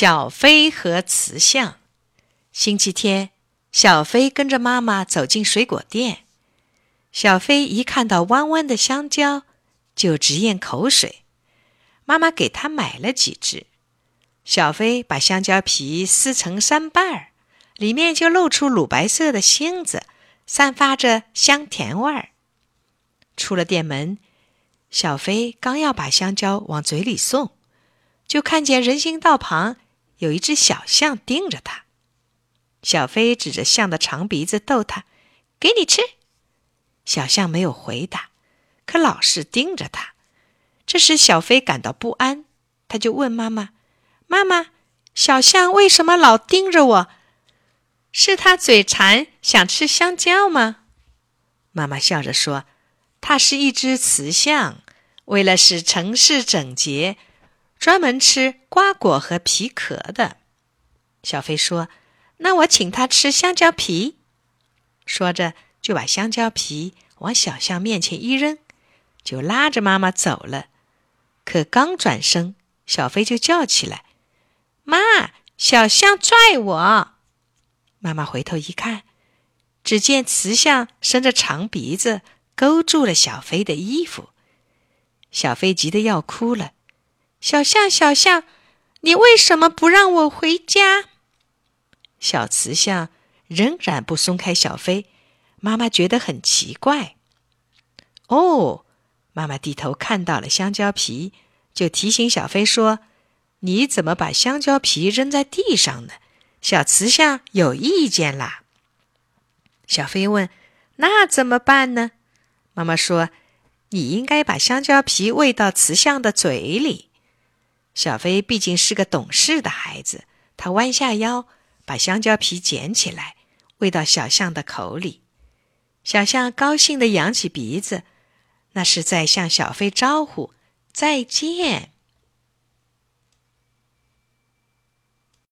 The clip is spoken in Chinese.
小飞和瓷像。星期天，小飞跟着妈妈走进水果店。小飞一看到弯弯的香蕉，就直咽口水。妈妈给他买了几只。小飞把香蕉皮撕成三瓣儿，里面就露出乳白色的芯子，散发着香甜味儿。出了店门，小飞刚要把香蕉往嘴里送。就看见人行道旁有一只小象盯着他，小飞指着象的长鼻子逗他：“给你吃。”小象没有回答，可老是盯着他。这时小飞感到不安，他就问妈妈：“妈妈，小象为什么老盯着我？是他嘴馋想吃香蕉吗？”妈妈笑着说：“它是一只雌象，为了使城市整洁。”专门吃瓜果和皮壳的，小飞说：“那我请他吃香蕉皮。”说着，就把香蕉皮往小象面前一扔，就拉着妈妈走了。可刚转身，小飞就叫起来：“妈，小象拽我！”妈妈回头一看，只见雌象伸着长鼻子勾住了小飞的衣服，小飞急得要哭了。小象，小象，你为什么不让我回家？小雌象仍然不松开小飞，妈妈觉得很奇怪。哦，妈妈低头看到了香蕉皮，就提醒小飞说：“你怎么把香蕉皮扔在地上呢？”小雌象有意见啦。小飞问：“那怎么办呢？”妈妈说：“你应该把香蕉皮喂到雌象的嘴里。”小飞毕竟是个懂事的孩子，他弯下腰，把香蕉皮捡起来，喂到小象的口里。小象高兴地扬起鼻子，那是在向小飞招呼再见。